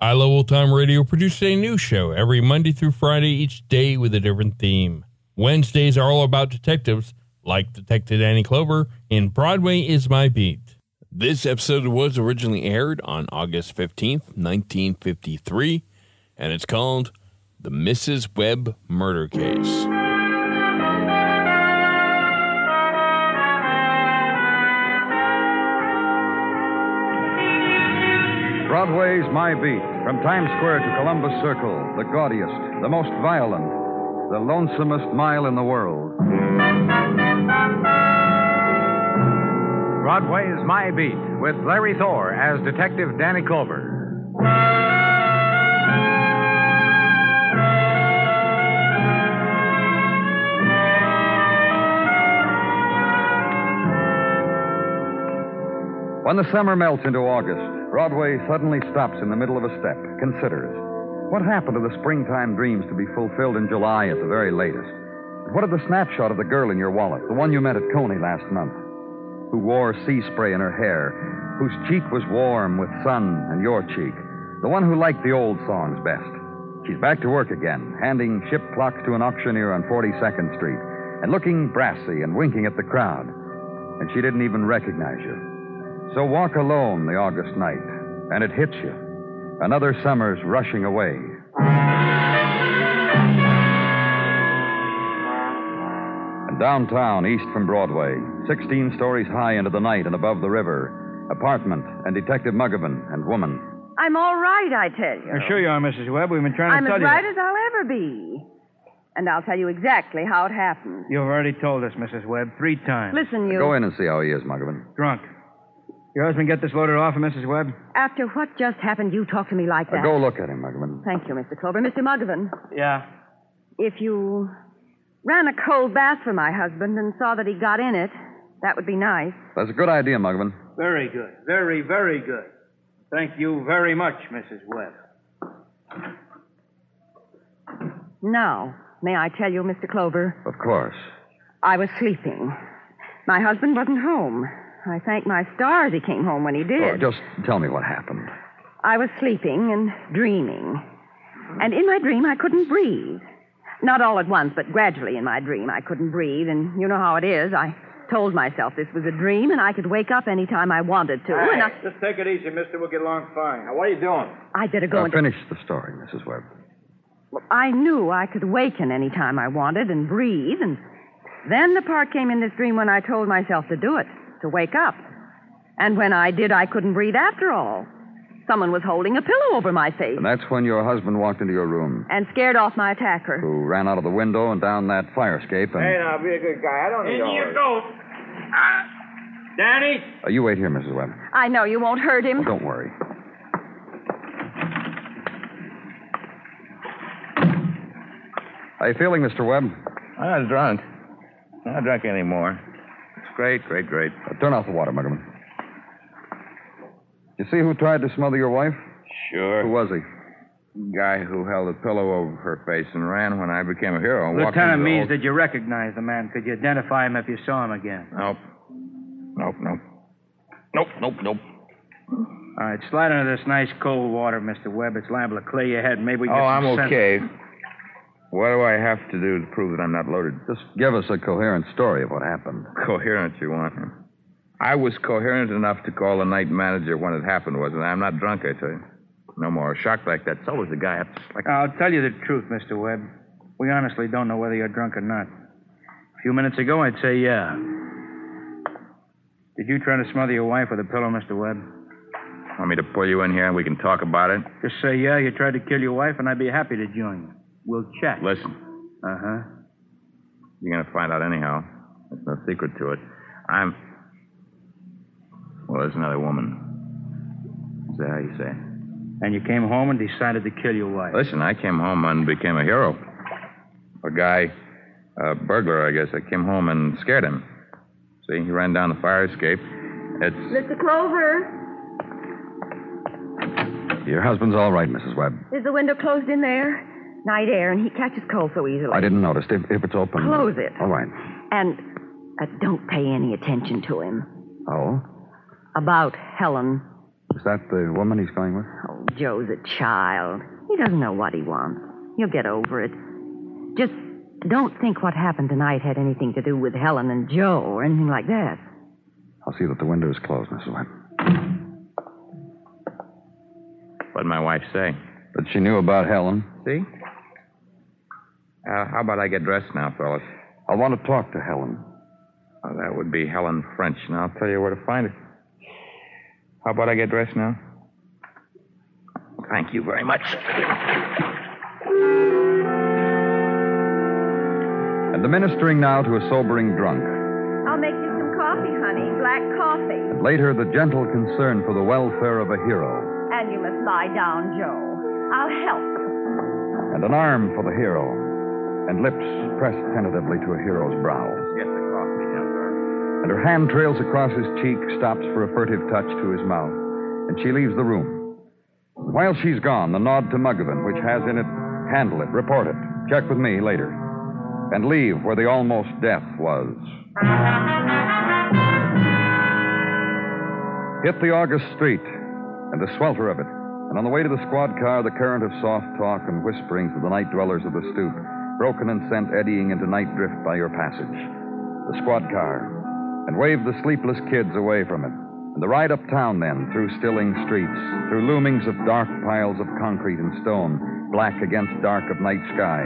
I Love Old Time Radio produces a new show every Monday through Friday, each day with a different theme. Wednesdays are all about detectives, like Detective Danny Clover in Broadway is My Beat. This episode was originally aired on August 15th, 1953, and it's called The Mrs. Webb Murder Case. Broadway's My Beat. From Times Square to Columbus Circle, the gaudiest, the most violent, the lonesomest mile in the world. Broadway's My Beat with Larry Thor as Detective Danny Clover. When the summer melts into August, Broadway suddenly stops in the middle of a step, considers. What happened to the springtime dreams to be fulfilled in July at the very latest? What of the snapshot of the girl in your wallet, the one you met at Coney last month, who wore sea spray in her hair, whose cheek was warm with sun and your cheek, the one who liked the old songs best? She's back to work again, handing ship clocks to an auctioneer on 42nd Street, and looking brassy and winking at the crowd. And she didn't even recognize you. So walk alone the August night, and it hits you. Another summer's rushing away. And downtown, east from Broadway, 16 stories high into the night and above the river, apartment and Detective Muggavan and woman. I'm all right, I tell you. I'm sure you are, Mrs. Webb. We've been trying I'm to tell you. I'm as you. right as I'll ever be. And I'll tell you exactly how it happened. You've already told us, Mrs. Webb, three times. Listen, you. Go in and see how he is, Muggavan. Drunk. Your husband get this loaded off for Mrs. Webb? After what just happened, you talk to me like Uh, that. go look at him, Muggavan. Thank you, Mr. Clover. Mr. Muggavan, Yeah. if you ran a cold bath for my husband and saw that he got in it, that would be nice. That's a good idea, Muggavan. Very good. Very, very good. Thank you very much, Mrs. Webb. Now, may I tell you, Mr. Clover, Of course. I was sleeping. My husband wasn't home. I thank my stars he came home when he did. Oh, just tell me what happened. I was sleeping and dreaming. And in my dream, I couldn't breathe. Not all at once, but gradually in my dream, I couldn't breathe. And you know how it is. I told myself this was a dream and I could wake up any time I wanted to. And I, Just take it easy, mister. We'll get along fine. Now, what are you doing? I'd better go Now, into. finish the story, Mrs. Webb. I knew I could awaken any time I wanted and breathe. And then the part came in this dream when I told myself to do it, to wake up. And when I did, I couldn't breathe after all. Someone was holding a pillow over my face And that's when your husband walked into your room, and scared off my attacker. who ran out of the window and down that fire escape, and... now, be a good guy. I don't need In you go. Ah. Danny? Uh, you wait here, Mrs. Webb. I know you won't hurt him. Oh, don't worry. How you feeling, Mr. Webb? I'm not drunk. Not drunk anymore. It's great, great, great. Uh, turn off the water, Muggavan. You see who tried to smother your wife? Sure. Who was he? Guy who held a pillow over her face and ran when I became a hero. Walked Lieutenant into the Means, whole- did you recognize the man? Could you identify him if you saw him again? Nope. Nope, nope. Nope, nope, nope. All right, slide into this nice cold water, Mr. Webb. It's liable to clear your head. Maybe we Oh, can get I'm some sense- okay. What do I have to do to prove that I'm not loaded? Just give us a coherent story of what happened. Coherent, you want? I was coherent enough to call the night manager when it happened, wasn't I? I'm not drunk, I tell you. No more. A shock like that. So was the guy. It's like I'll tell you the truth, Mr. Webb. We honestly don't know whether you're drunk or not. A few minutes ago, I'd say yeah. Did you try to smother your wife with a pillow, Mr. Webb? Want me to pull you in here and we can talk about it? Just say, yeah, you tried to kill your wife, and I'd be happy to join you. We'll check. Listen, Uh huh. you're going to find out anyhow. There's no secret to it. I'm. Well, there's another woman. Is that how you say? And you came home and decided to kill your wife. Listen, I came home and became a hero. A guy, a burglar, I guess. I came home and scared him. See, he ran down the fire escape. It's. Mr. Clover, Your husband's all right, Mrs. Webb. is the window closed in there? Night air, and he catches cold so easily. I didn't notice. If, if it's open. Close it. All right. And uh, don't pay any attention to him. Oh? About Helen. Is that the woman he's going with? Oh, Joe's a child. He doesn't know what he wants. He'll get over it. Just don't think what happened tonight had anything to do with Helen and Joe or anything like that. I'll see that the window is closed, Mrs. Webb. What'd my wife say? That she knew about Helen. See? Uh, how about I get dressed now, fellas? I want to talk to Helen. Oh, that would be Helen French, and I'll tell you where to find her. How about I get dressed now? Thank you very much. And administering now to a sobering drunk. I'll make you some coffee, honey. Black coffee. And later, the gentle concern for the welfare of a hero. And you must lie down, Joe. I'll help. And an arm for the hero. And lips pressed tentatively to a hero's brow. Get the coffee now, sir. And her hand trails across his cheek, stops for a furtive touch to his mouth. And she leaves the room. While she's gone, the nod to Muggavan, which has in it, handle it, report it, check with me later. And leave where the almost death was. Hit the August street and the swelter of it. And on the way to the squad car, the current of soft talk and whisperings of the night dwellers of the stoop, broken and sent eddying into night drift by your passage. The squad car. And wave the sleepless kids away from it. And the ride uptown then, through stilling streets, through loomings of dark piles of concrete and stone, black against dark of night sky.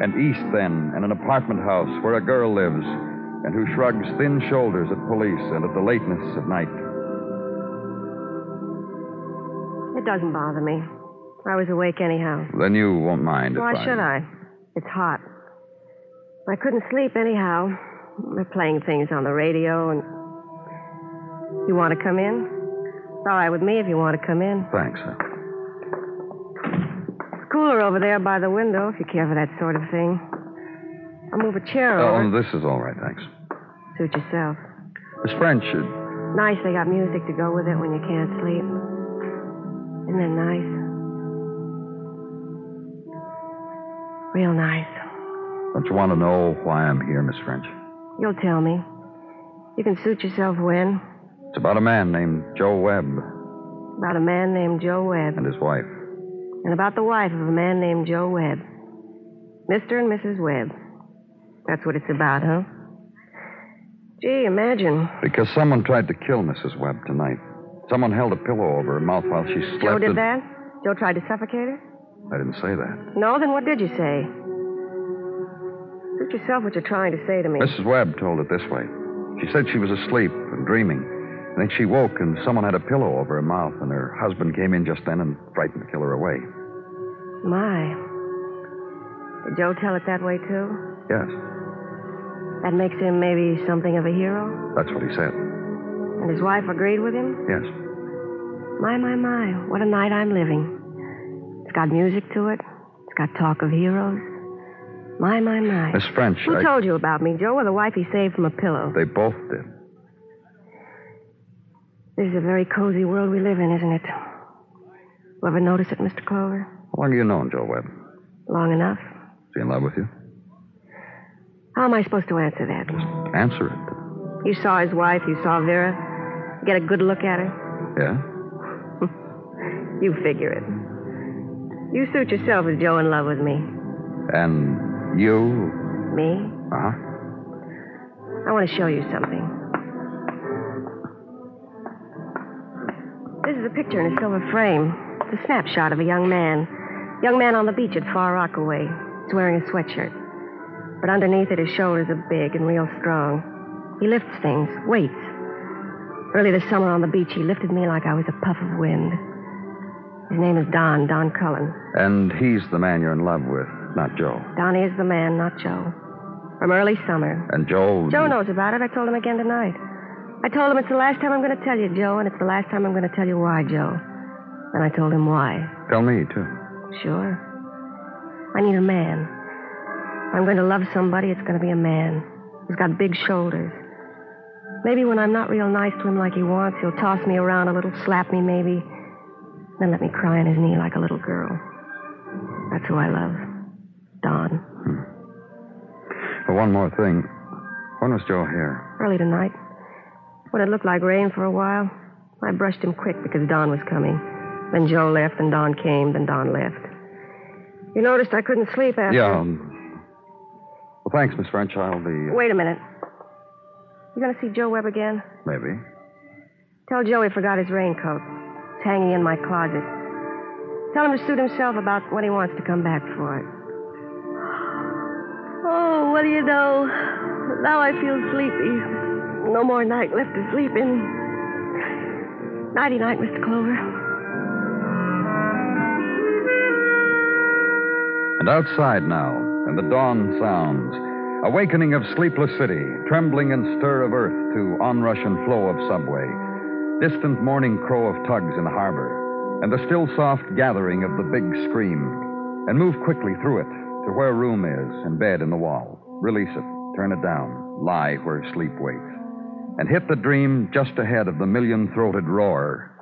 And east then, in an apartment house where a girl lives, and who shrugs thin shoulders at police and at the lateness of night. It doesn't bother me. I was awake anyhow. Then you won't mind Why I... should I? It's hot. I couldn't sleep anyhow. They're playing things on the radio, and. You want to come in? It's all right with me if you want to come in. Thanks. sir. It's cooler over there by the window if you care for that sort of thing. I'll move a chair over. Oh, this is all right, thanks. Suit yourself. Miss French, uh, Nice they got music to go with it when you can't sleep. Isn't that nice? Real nice. don't you want to know why I'm here, Miss French? You'll tell me. You can suit yourself when. It's about a man named Joe Webb About a man named Joe Webb. and his wife. And about the wife of a man named Joe Webb. Mr. and Mrs. Webb. That's what it's about, huh? Gee, imagine. Because someone tried to kill Mrs. Webb tonight. Someone held a pillow over her mouth while she slept. Joe did and- that? Joe tried to suffocate her? I didn't say that. No, then what did you say? Suit yourself what you're trying to say to me. Mrs. Webb told it this way. She said she was asleep and dreaming. And then she woke and someone had a pillow over her mouth, and her husband came in just then and frightened the killer away. My. Did Joe tell it that way, too? Yes, That makes him maybe something of a hero? that's what he said. And his wife agreed with him? Yes. My, my, my. What a night I'm living. It's got music to it. It's got talk of heroes. My, my, my. Miss French, Who I... told you about me, Joe, or the wife he saved from a pillow? They both did. This is a very cozy world we live in, isn't it? You ever notice it, Mr. Clover? How long have you known Joe Webb? Long enough. Is he in love with you? How am I supposed to answer that? Just Answer it. You saw his wife, you saw Vera. Get a good look at her. Yeah? You figure it. You suit yourself as Joe in love with me. And you? Me? Uh huh. I want to show you something. This is a picture in a silver frame. It's a snapshot of a young man. Young man on the beach at Far Rockaway. He's wearing a sweatshirt. But underneath it, his shoulders are big and real strong. He lifts things, weights. Early this summer on the beach, he lifted me like I was a puff of wind. His name is Don, Don Cullen. And he's the man you're in love with, not Joe. Donnie is the man, not Joe. From early summer. And Joe. Joe knows about it. I told him again tonight. I told him it's the last time I'm going to tell you, Joe, and it's the last time I'm going to tell you why, Joe. And I told him why. Tell me, too. Sure. I need a man. If I'm going to love somebody, it's going to be a man who's got big shoulders. Maybe when I'm not real nice to him like he wants, he'll toss me around a little, slap me maybe, then let me cry on his knee like a little girl. That's who I love. Don. Well, one more thing. When was Joe here? Early tonight. When it looked like rain for a while, I brushed him quick because Don was coming. Then Joe left, and Don came, then Don left. You noticed I couldn't sleep after. Yeah. um, Well, thanks, Miss French. I'll be. uh, Wait a minute. You gonna see Joe Webb again? Maybe. Tell Joe he forgot his raincoat. It's hanging in my closet. Tell him to suit himself about when he wants to come back for it. Oh, what do you know? Now I feel sleepy. No more night left to sleep in. Nighty night, Mr. Clover. And outside now, and the dawn sounds. Awakening of sleepless city, trembling and stir of earth to onrush and flow of subway. Distant morning crow of tugs in the harbor, and the still soft gathering of the big scream. And move quickly through it to where room is and bed in the wall. Release it, turn it down, lie where sleep waits. And hit the dream just ahead of the million throated roar.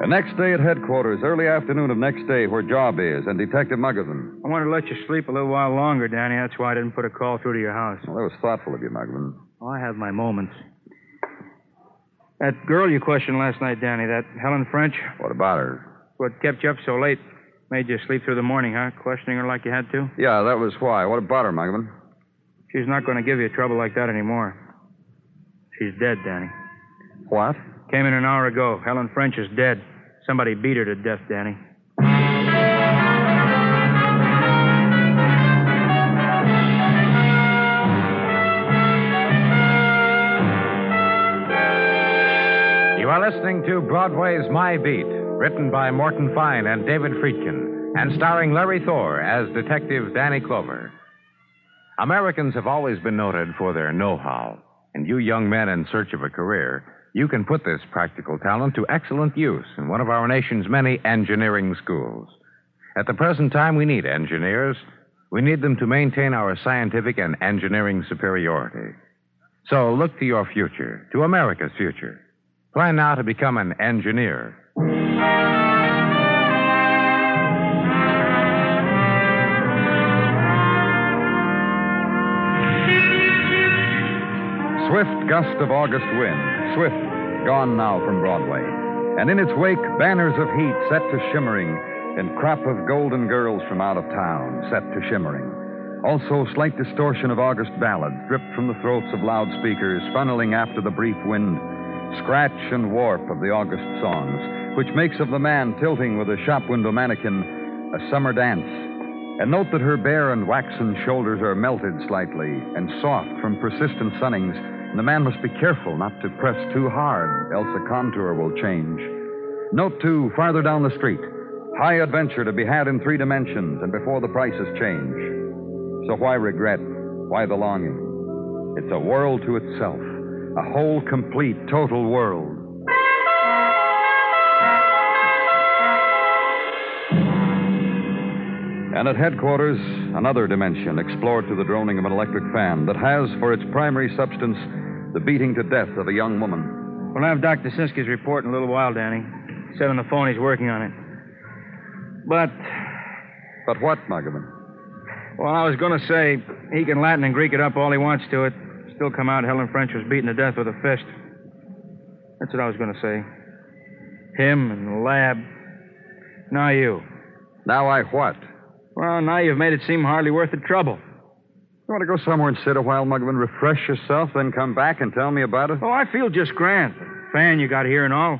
The next day at headquarters, early afternoon of next day, where Job is, and Detective Muggavan. I wanted to let you sleep a little while longer, Danny. That's why I didn't put a call through to your house. Well, that was thoughtful of you, Muggavan. Oh, I have my moments. That girl you questioned last night, Danny, that Helen French, What about her? what kept you up so late? Made you sleep through the morning, huh? Questioning her like you had to? Yeah, that was why. What about her, Muggavan? She's not going to give you trouble like that anymore. She's dead, Danny. What? Came in an hour ago. Helen French is dead. Somebody beat her to death, Danny. You are listening to Broadway's My Beat, written by Morton Fine and David Friedkin, and starring Larry Thor as Detective Danny Clover. Americans have always been noted for their know how, and you young men in search of a career, you can put this practical talent to excellent use in one of our nation's many engineering schools. At the present time, we need engineers. We need them to maintain our scientific and engineering superiority. So look to your future, to America's future. Plan now to become an engineer. Swift gust of August wind. Swift, gone now from Broadway. And in its wake, banners of heat set to shimmering, and crop of golden girls from out of town set to shimmering. Also, slight distortion of August ballads dripped from the throats of loudspeakers, funneling after the brief wind. Scratch and warp of the August songs, which makes of the man tilting with a shop window mannequin a summer dance. And note that her bare and waxen shoulders are melted slightly and soft from persistent sunnings, the man must be careful not to press too hard, else the contour will change. Note, too, farther down the street, high adventure to be had in three dimensions and before the prices change. So why regret? Why the longing? It's a world to itself, a whole, complete, total world. And at headquarters, another dimension explored through the droning of an electric fan that has for its primary substance the beating to death of a young woman. We'll have Dr. Sinsky's report in a little while, Danny. Said on the phone he's working on it. But, But what, Muggavan? well, I was going to say, he can Latin and Greek it up all he wants to it. Still come out Helen French was beaten to death with a fist. That's what I was going to say. Him and the lab. Now you. Now I what? Well, now you've made it seem hardly worth the trouble. You want to go somewhere and sit a while, Muggavan, refresh yourself, then come back and tell me about it? Oh, I feel just grand. Fan you got here and all.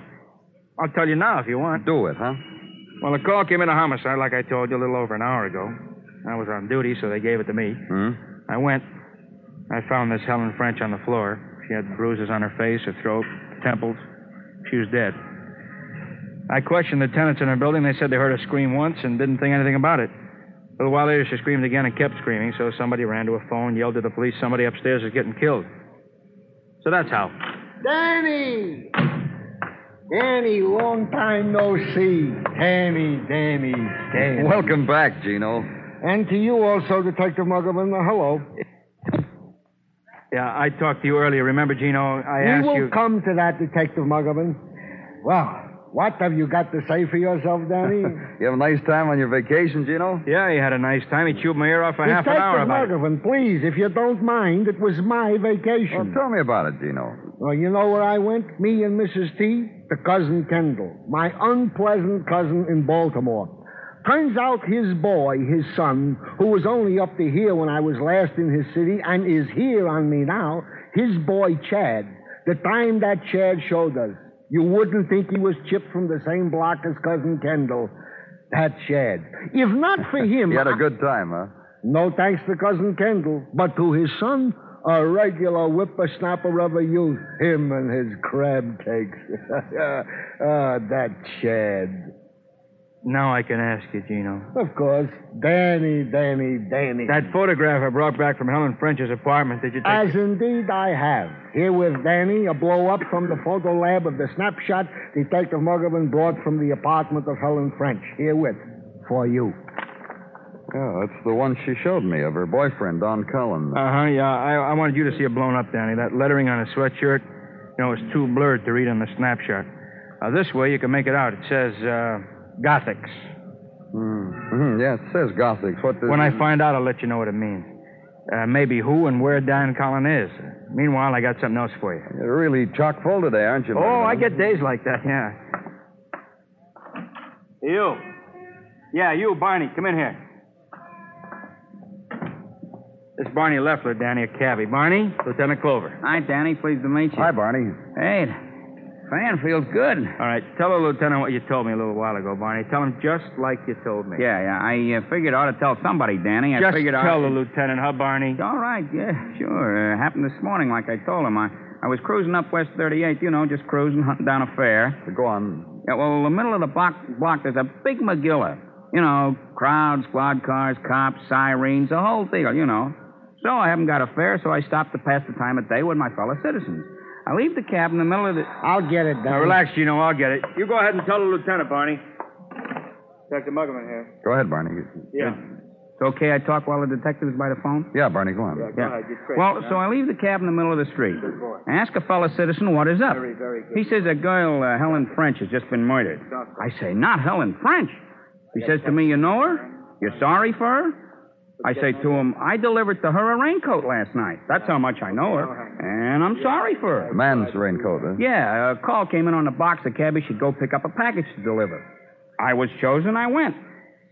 I'll tell you now if you want. Do it, huh? Well, the call came in a homicide, like I told you, a little over an hour ago. I was on duty, so they gave it to me. Hmm? I went. I found this Helen French on the floor. She had bruises on her face, her throat, temples. She was dead. I questioned the tenants in her building. They said they heard her scream once and didn't think anything about it. A little while later, she screamed again and kept screaming, so somebody ran to a phone, yelled to the police, somebody upstairs is getting killed. So that's how. Danny! Danny, long time no see. Danny, Danny, Danny. Welcome back, Gino. And to you also, Detective Muggavan. Uh, hello. Yeah, I talked to you earlier. Remember, Gino? I we asked will you. come to that, Detective Muggavan. Well, what have you got to say for yourself, Danny? You have a nice time on your vacation, Gino? Yeah, he had a nice time. He chewed my ear off for half an hour Detective about it. Muggavan, please, if you don't mind, it was my vacation. Well, vacation. tell me about it, Gino. Well, you know where I went? Me and Mrs. T? To Cousin Kendall, my unpleasant cousin in Baltimore. Turns out his boy, his son, who was only up to here when I was last in his city and is here on me now, his boy Chad, the time that Chad showed us, you wouldn't think he was chipped from the same block as Cousin Kendall. That Chad. If not for him. You had a good time, huh? no thanks to Cousin Kendall, but to his son, a regular whippersnapper of a youth, him and his crab cakes. Ah, that Chad. Now I can ask you, Gino. Of course, Danny, Danny, Danny. That photograph I brought back from Helen French's apartment, did you take As indeed I have. Here with Danny, a blow up from the photo lab of the snapshot Detective Muggavan brought from the apartment of Helen French. Herewith, for you. Yeah, that's the one she showed me of her boyfriend, Don Cullen. Uh huh, yeah. I, I wanted you to see it blown up, Danny. That lettering on his sweatshirt, you know, it's too blurred to read on the snapshot. Uh, this way you can make it out. It says, uh, Gothics. Mhm, Yeah, it says Gothics. What does When I find out, I'll let you know what it means. Uh, maybe who and where Dan Collin is. Meanwhile, I got something else for you. You're really chock full today, aren't you? Oh, I get days like that, yeah. You. Yeah, you, Barney. Come in here. This is Barney Leffler, Danny, a cabbie. Barney, Lieutenant Clover. Hi, Danny. Pleased to meet you. Hi, Barney. Hey, fan feels good. All right, tell the lieutenant what you told me a little while ago, Barney. Tell him just like you told me. Yeah, yeah. I uh, figured I ought to tell somebody, Danny. I Just figured I tell the lieutenant, huh, Barney? All right, yeah, sure. Uh, happened this morning, like I told him. I, I was cruising up West 38, you know, just cruising, hunting down a fare. Go on. Yeah, well, in the middle of the block, block there's a big megillah. You know, crowd, squad cars, cops, sirens, the whole deal, you know. So I haven't got a fare, so I stopped to pass the time of day with my fellow citizens. I leave the cab in the middle of the. I'll get it, Danny. Now, relax, Gino. I'll get it. You go ahead and tell the lieutenant, Barney. Detective Muggavan here. Go ahead, Barney. Yeah. It's okay I talk while the detective is by the phone? Yeah, Barney, go on. Yeah, Go ahead. Get straight. Well, so I leave the cab in the middle of the street. I ask a fellow citizen what is up. Very, very good. He says a girl, uh, Helen French, has just been murdered. I say, not Helen French. He says to me, you know her? You're sorry for her? I say to him, I delivered to her a raincoat last night. That's how much I know her. And I'm sorry for her. The man's raincoat, huh? Yeah, a call came in on the box. The cabbie should go pick up a package to deliver. I was chosen. I went.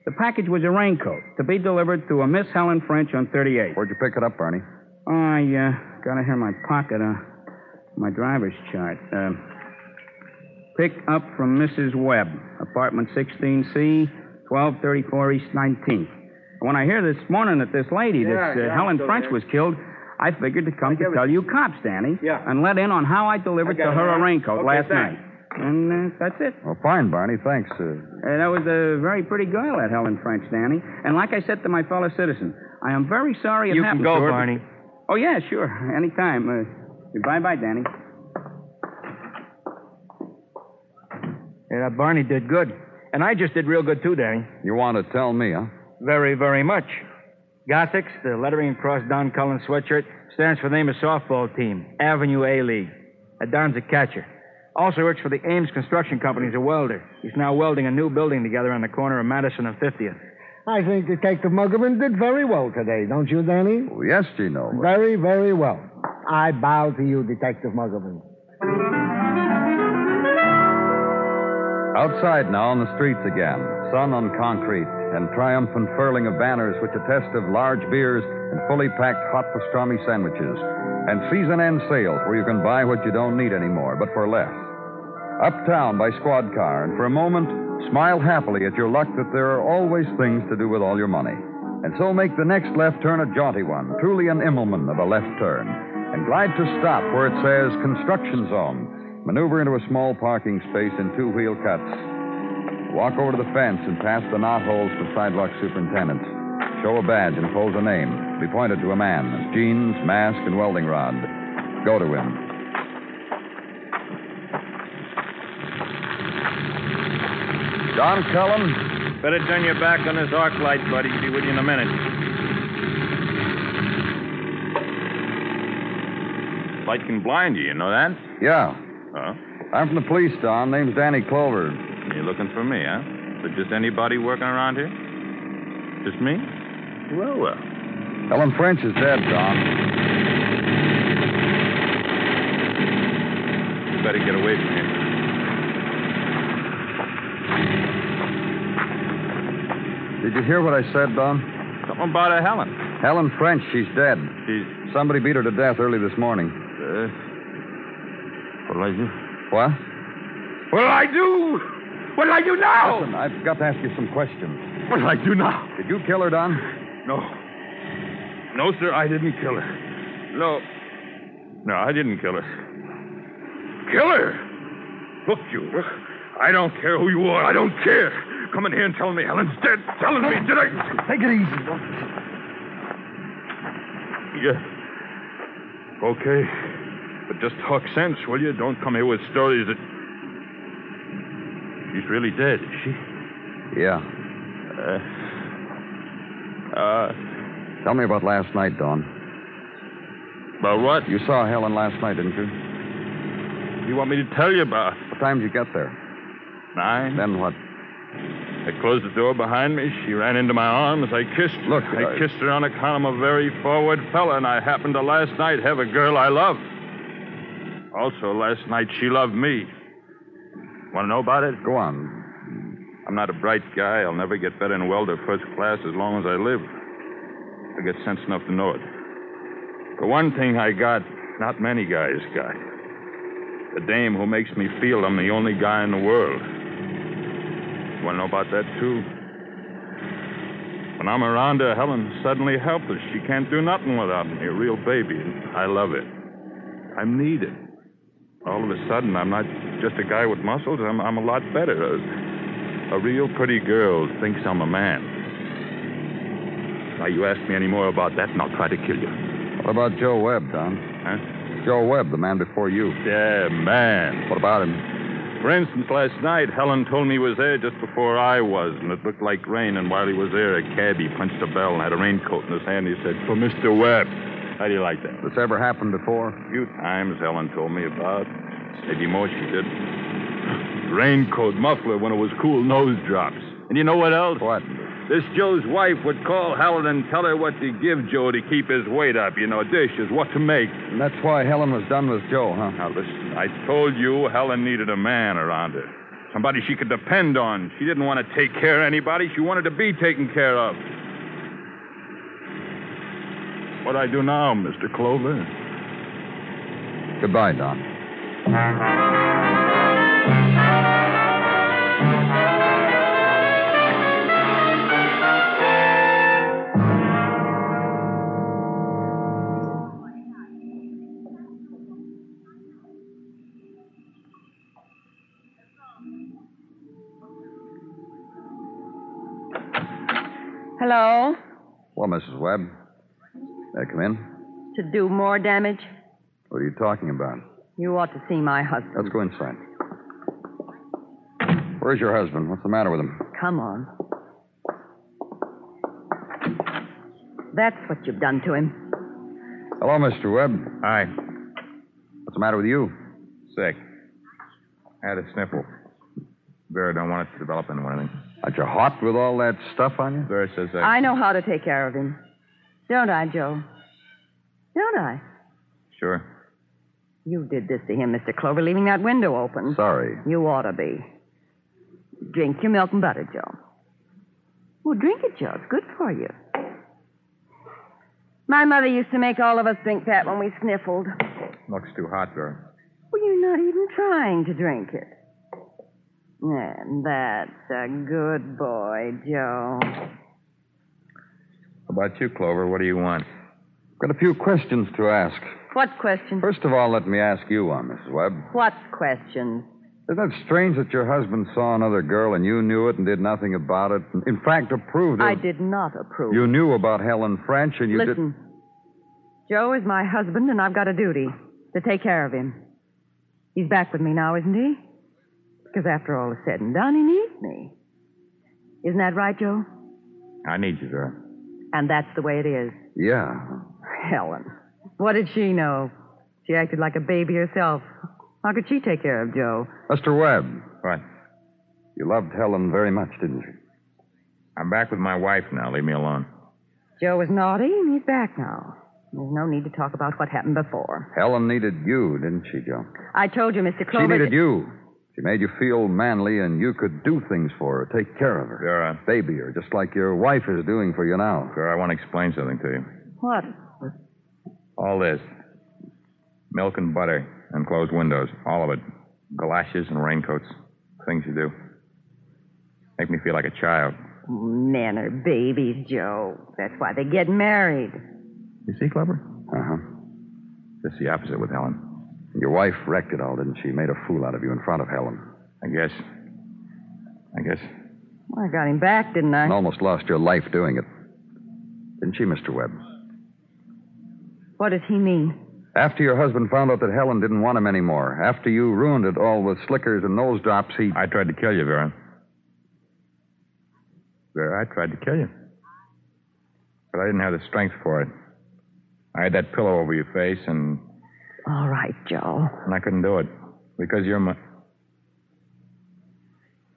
The package was a raincoat to be delivered to a Miss Helen French on 38. Where'd you pick it up, Barney? I uh, got it here in my pocket, uh, my driver's chart. Uh, pick up from Mrs. Webb, apartment 16C, 1234 East 19th. When I hear this morning that this lady, this uh, yeah, Helen so French, there. was killed, I figured to come to give it- tell you cops, Danny, Yeah. and let in on how I delivered I got to her all a right. raincoat Okay, last thanks. night. And uh, that's it. Well, fine, Barney. Thanks. Uh, Uh, that was a very pretty girl, that Helen French, Danny. And like I said to my fellow citizen, I am very sorry it You happened can go, to her. Barney. Oh, yeah, sure. Anytime. Uh, bye-bye, Danny. Yeah, that Barney did good. And I just did real good, too, Danny. you want to tell me, huh? Very, very much. Gothics, the lettering across Don Cullen's sweatshirt, stands for the name of softball team, Avenue A League. Uh, Don's a catcher. Also works for the Ames Construction Company as a welder. He's now welding a new building together on the corner of Madison and 50th. I think Detective Muggavan did very well today, don't you, Danny? Oh, yes, Gino. Very, very well. I bow to you, Detective Muggavan. Outside now on the streets again, sun on concrete, and triumphant furling of banners which attest of large beers and fully packed hot pastrami sandwiches, and season end sales where you can buy what you don't need anymore, but for less. Uptown by squad car, and for a moment, smile happily at your luck that there are always things to do with all your money. and so make the next left turn a jaunty one, truly an Immelmann of a left turn, and glide to stop where it says construction zone. Maneuver into a small parking space in two wheel cuts. Walk over to the fence and pass the knot holes to sidewalk superintendent. Show a badge and pose a name. Be pointed to a man, jeans, mask, and welding rod. Go to him. Don Cullen? Better turn your back on this arc light, buddy. He'll Be with you in a minute. Light can blind you, you know that? Yeah. Huh? I'm from the police, Don. Name's Danny Clover. You're looking for me, huh? But just anybody working around here? Just me? Well, well. Helen French is dead, Don. You better get away from here. Did you hear what I said, Don? Something about a Helen. Helen French, she's dead. She's. Somebody beat her to death early this morning. Uh, what'll I do? What? What'll I do? What'll I do now? Listen, I've got to ask you some questions. What'll I do now? Did you kill her, Don? No. No, sir, I didn't kill her. No. No, I didn't kill her. Kill her? Look, you. I don't care who you are. I don't care. Come in here and tell me Helen's dead. Telling me, did I? Take it easy. Yeah. Okay. But just talk sense, will you? Don't come here with stories that. She's really dead, is she? Yeah. Uh. Uh. Tell me about last night, Don. About what? You saw Helen last night, didn't you? You want me to tell you about? What time did you get there? Nine. Then what? I closed the door behind me. She ran into my arms. I kissed. her. Look, I I- kissed her on account I'm a very forward fella, and I happened to last night have a girl I love. Also, last night she loved me. Want to know about it? Go on. I'm not a bright guy. I'll never get better in welder first class as long as I live. I get sense enough to know it. The one thing I got, not many guys got. The dame who makes me feel I'm the only guy in the world. Want to know about that, too? When I'm around her, Helen's suddenly helpless. She can't do nothing without me, a real baby, and I love it. I'm needed. All of a sudden, I'm not just a guy with muscles. I'm, I'm a lot better. A, a real pretty girl thinks I'm a man. Now, you ask me any more about that, and I'll try to kill you. What about Joe Webb, Don? Huh? Joe Webb, the man before you. Yeah, man. What about him? For instance, last night, Helen told me he was there just before I was, and it looked like rain. And while he was there, a cabbie punched a bell and had a raincoat in his hand. He said, For Mr. Webb. How do you like that? This ever happened before? A few times Helen told me about. Maybe more she did. Raincoat, muffler when it was cool, nose drops. And you know what else? What? This Joe's wife would call Helen and tell her what to give Joe to keep his weight up. You know, dishes, what to make. And that's why Helen was done with Joe, huh? Now, listen, I told you Helen needed a man around her. Somebody she could depend on. She didn't want to take care of anybody. She wanted to be taken care of. What I do now, Mr. Clover? Goodbye, Don. Hello? Well, Mrs. Webb. May I come in? To do more damage? What are you talking about? You ought to see my husband. Let's go inside. Where's your husband? What's the matter with him? Come on. That's what you've done to him. Hello, Mr. Webb. Hi. What's the matter with you? Sick. I had a sniffle. Vera don't want it to develop into anything. Aren't you hot with all that stuff on you? Vera says that. I know how to take care of him. Don't I, Joe? Don't I? Sure. You did this to him, Mr. Clover, leaving that window open. Sorry. You ought to be. Drink your milk and butter, Joe. Well, drink it, Joe. It's good for you. My mother used to make all of us drink that when we sniffled. Looks too hot, Vera. Well, you're not even trying to drink it. And that's a good boy, Joe. How about you, Clover? What do you want? Got a few questions to ask. What questions? First of all, let me ask you one, Mrs. Webb. What questions? Isn't it strange that your husband saw another girl and you knew it and did nothing about it? In fact, approved of. I did not approve. You knew about Helen French and you did. Listen. Joe is my husband, and I've got a duty to take care of him. He's back with me now, isn't he? Because after all is said and done, he needs me. Isn't that right, Joe? I need you, Vera. And that's the way it is. Yeah. Helen. What did she know? She acted like a baby herself. How could she take care of Joe? Mr. Webb, What? you loved Helen very much, didn't you? I'm back with my wife now. Leave me alone. Joe was naughty, and he's back now. There's no need to talk about what happened before. Helen needed you, didn't she, Joe? I told you, Mr. Clover. She needed you. She made you feel manly, and you could do things for her, take care of her. Vera. Baby her, just like your wife is doing for you now. Vera, I want to explain something to you. What? All this milk and butter and closed windows, all of it. Galoshes and raincoats. Things you do. Make me feel like a child. Men are babies, Joe. That's why they get married. You see, Clover? Uh huh. Just the opposite with Helen. Your wife wrecked it all, didn't she? Made a fool out of you in front of Helen. I guess. I guess. Well, I got him back, didn't I? And almost lost your life doing it. Didn't she, Mr. Webb? What does he mean? After your husband found out that Helen didn't want him anymore, after you ruined it all with slickers and nose drops, he. I tried to kill you, Vera. Vera, I tried to kill you. But I didn't have the strength for it. I had that pillow over your face, and, All right, Joe. and I couldn't do it. Because you're my.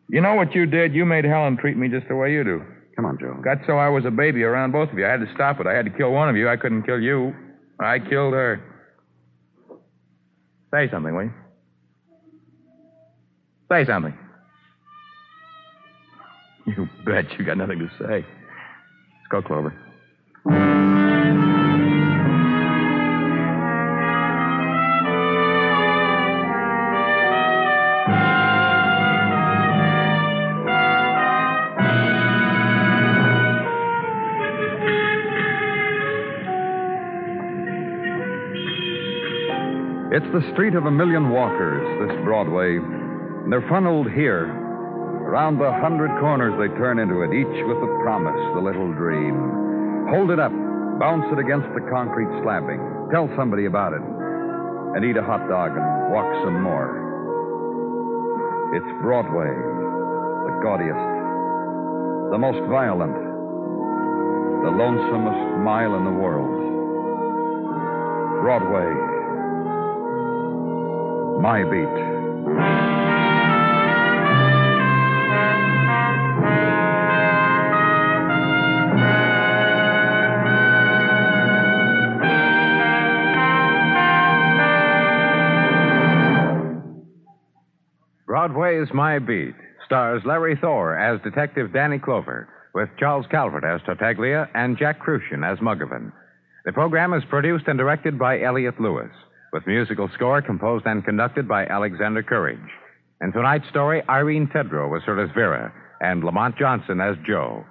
You know what you did? You made Helen treat me just the way you do. Come on, Joe. Got so I was a baby around both of you. I had to stop it. I had to kill one of you. I couldn't kill you. I killed her. Say something, will you? Say something. You bet you got nothing to say. Let's go, Clover. It's the street of a million walkers, this Broadway. And they're funneled here. Around the hundred corners they turn into it, each with the promise, the little dream. Hold it up, bounce it against the concrete slabbing, tell somebody about it, and eat a hot dog and walk some more. It's Broadway, the gaudiest, the most violent, the lonesomest mile in the world. Broadway, my beat. Broadway's My Beat stars Larry Thor as Detective Danny Clover, with Charles Calvert as Tartaglia and Jack Kruschen as Muggavan. The program is produced and directed by Elliott Lewis, with musical score composed and conducted by Alexander Courage. In tonight's story, Irene Tedrow was heard as Vera and Lamont Johnson as Joe.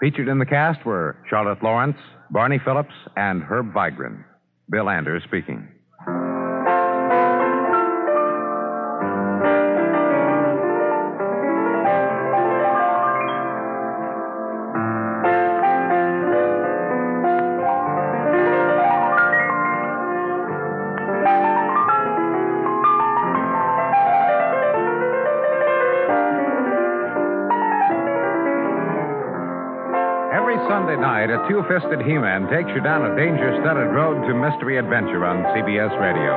Featured in the cast were Charlotte Lawrence, Barney Phillips, and Herb Vigran. Bill Anders speaking. Two fisted He Man takes you down a danger studded road to mystery adventure on CBS Radio.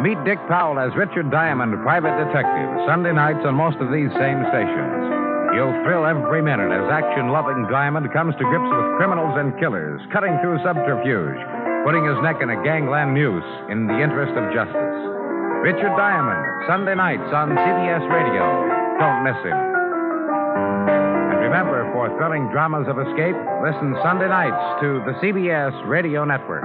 Meet Dick Powell as Richard Diamond, private detective, Sunday nights on most of these same stations. You'll thrill every minute as action loving Diamond comes to grips with criminals and killers, cutting through subterfuge, putting his neck in a gangland noose in the interest of justice. Richard Diamond, Sunday nights on CBS Radio. Don't miss him. Remember, for thrilling dramas of escape, listen Sunday nights to the CBS Radio Network.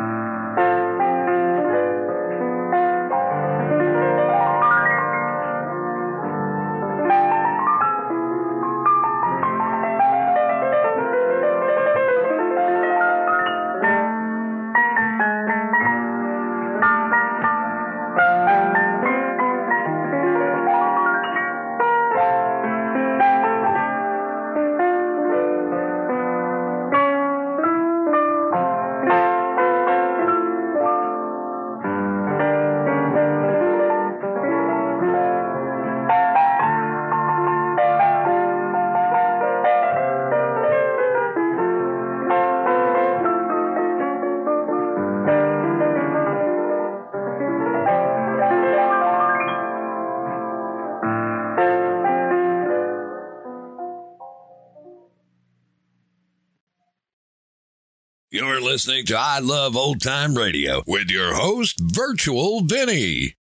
Listening to I Love Old Time Radio with your host, Virtual Vinny.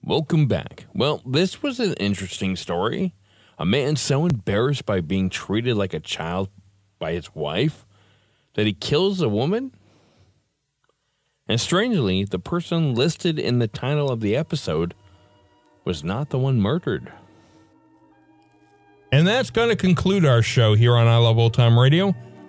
Welcome back. Well, this was an interesting story. A man so embarrassed by being treated like a child by his wife that he kills a woman? And strangely, the person listed in the title of the episode was not the one murdered. And that's going to conclude our show here on I Love Old Time Radio.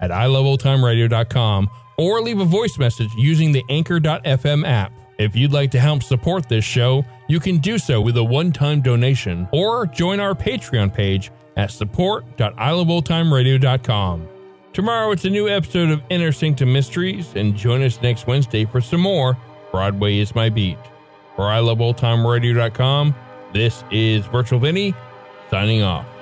at iloveoldtimeradio.com or leave a voice message using the Anchor.fm app. If you'd like to help support this show, you can do so with a one time donation or join our Patreon page at support.iloveoldtimeradio.com. Tomorrow it's a new episode of Inner Sanctum Mysteries, and join us next Wednesday for some more Broadway is My Beat. For iloveoldtimeradio.com, this is Virtual Vinny signing off.